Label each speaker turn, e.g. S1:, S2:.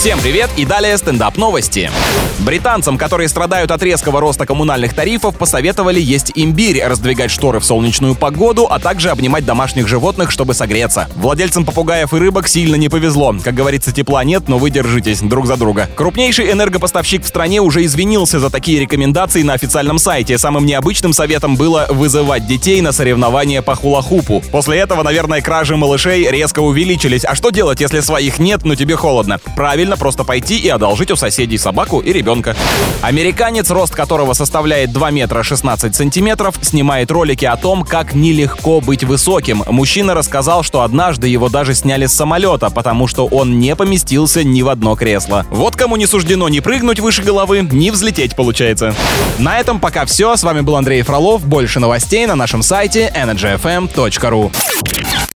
S1: Всем привет и далее стендап новости. Британцам, которые страдают от резкого роста коммунальных тарифов, посоветовали есть имбирь, раздвигать шторы в солнечную погоду, а также обнимать домашних животных, чтобы согреться. Владельцам попугаев и рыбок сильно не повезло. Как говорится, тепла нет, но вы держитесь друг за друга. Крупнейший энергопоставщик в стране уже извинился за такие рекомендации на официальном сайте. Самым необычным советом было вызывать детей на соревнования по хула-хупу. После этого, наверное, кражи малышей резко увеличились. А что делать, если своих нет, но тебе холодно? Правильно, просто пойти и одолжить у соседей собаку и ребенка. Американец, рост которого составляет 2 метра 16 сантиметров, снимает ролики о том, как нелегко быть высоким. Мужчина рассказал, что однажды его даже сняли с самолета, потому что он не поместился ни в одно кресло. Вот кому не суждено ни прыгнуть выше головы, ни взлететь получается. На этом пока все. С вами был Андрей Фролов. Больше новостей на нашем сайте energyfm.ru.